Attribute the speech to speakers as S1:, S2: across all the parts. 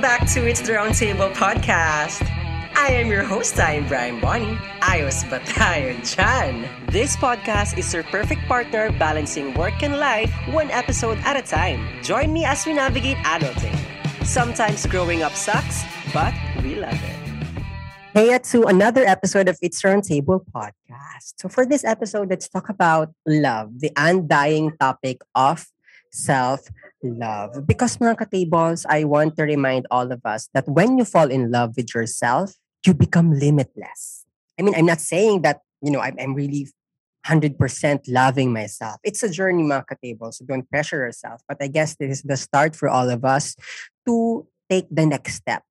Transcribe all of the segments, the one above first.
S1: Welcome back to It's the Roundtable podcast. I am your host, I am Brian Bonnie. Ayos ba? This podcast is your perfect partner balancing work and life one episode at a time. Join me as we navigate adulting. Sometimes growing up sucks, but we love it. Hey, to another episode of It's Roundtable podcast. So for this episode, let's talk about love, the undying topic of self-love. Because mga ka-tables, I want to remind all of us that when you fall in love with yourself, you become limitless. I mean, I'm not saying that, you know, I'm, I'm really 100% loving myself. It's a journey, mga ka-tables, so don't pressure yourself. But I guess this is the start for all of us to take the next step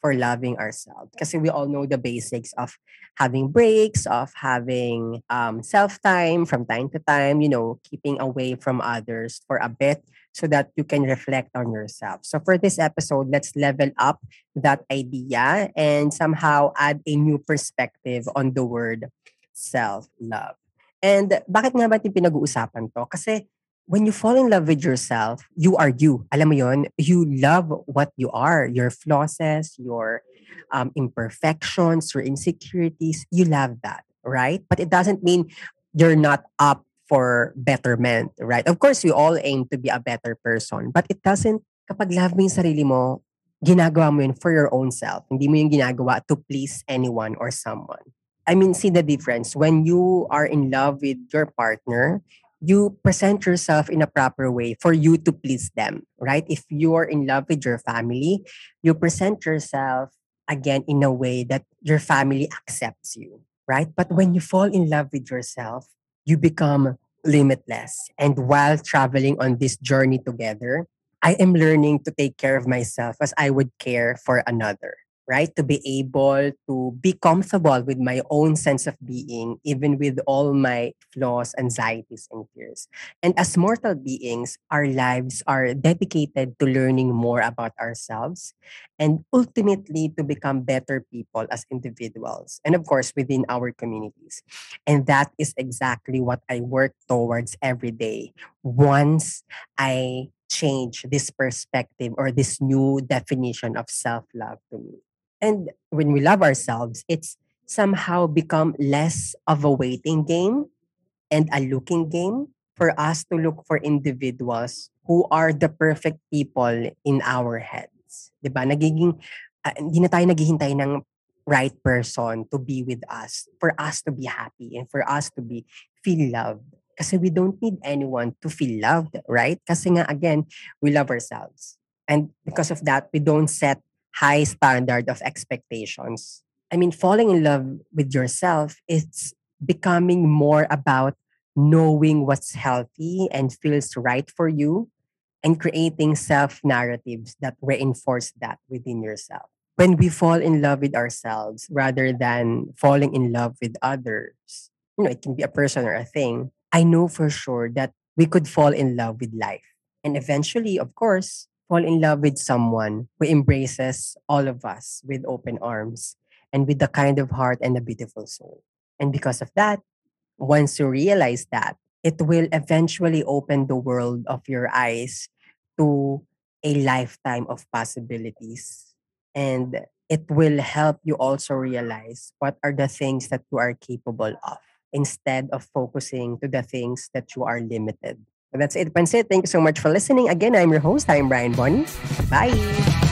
S1: for loving ourselves. Because we all know the basics of having breaks, of having um, self time from time to time, you know, keeping away from others for a bit so that you can reflect on yourself. So for this episode, let's level up that idea and somehow add a new perspective on the word self-love. And bakit nga ba yung pinag-uusapan to? Kasi when you fall in love with yourself, you are you. Alam mo yon, you love what you are, your flaws, your um, imperfections, your insecurities. You love that, right? But it doesn't mean you're not up for betterment, right? Of course, we all aim to be a better person, but it doesn't, kapag love mo yung sarili mo, ginagawa mo yun for your own self. Hindi mo yung ginagawa to please anyone or someone. I mean, see the difference. When you are in love with your partner, you present yourself in a proper way for you to please them, right? If you're in love with your family, you present yourself again in a way that your family accepts you, right? But when you fall in love with yourself, you become limitless. And while traveling on this journey together, I am learning to take care of myself as I would care for another right? To be able to be comfortable with my own sense of being, even with all my flaws, anxieties, and fears. And as mortal beings, our lives are dedicated to learning more about ourselves and ultimately to become better people as individuals and, of course, within our communities. And that is exactly what I work towards every day. Once I change this perspective or this new definition of self love to me. And when we love ourselves, it's somehow become less of a waiting game and a looking game for us to look for individuals who are the perfect people in our heads. ba? Nagiging uh, hindi na tayo naghihintay ng right person to be with us for us to be happy and for us to be feel loved. Kasi we don't need anyone to feel loved, right? Kasi nga again, we love ourselves. And because of that, we don't set high standard of expectations. I mean, falling in love with yourself, it's becoming more about knowing what's healthy and feels right for you and creating self narratives that reinforce that within yourself. When we fall in love with ourselves rather than falling in love with others, you know, it can be a person or a thing, I know for sure that we could fall in love with life. And eventually, of course, fall in love with someone who embraces all of us with open arms and with the kind of heart and a beautiful soul. And because of that, once you realize that, it will eventually open the world of your eyes to a lifetime of possibilities. And it will help you also realize what are the things that you are capable of instead of focusing to the things that you are limited that's it, Pansit. Thank you so much for listening. Again, I'm your host. I'm Brian Bonnie. Bye.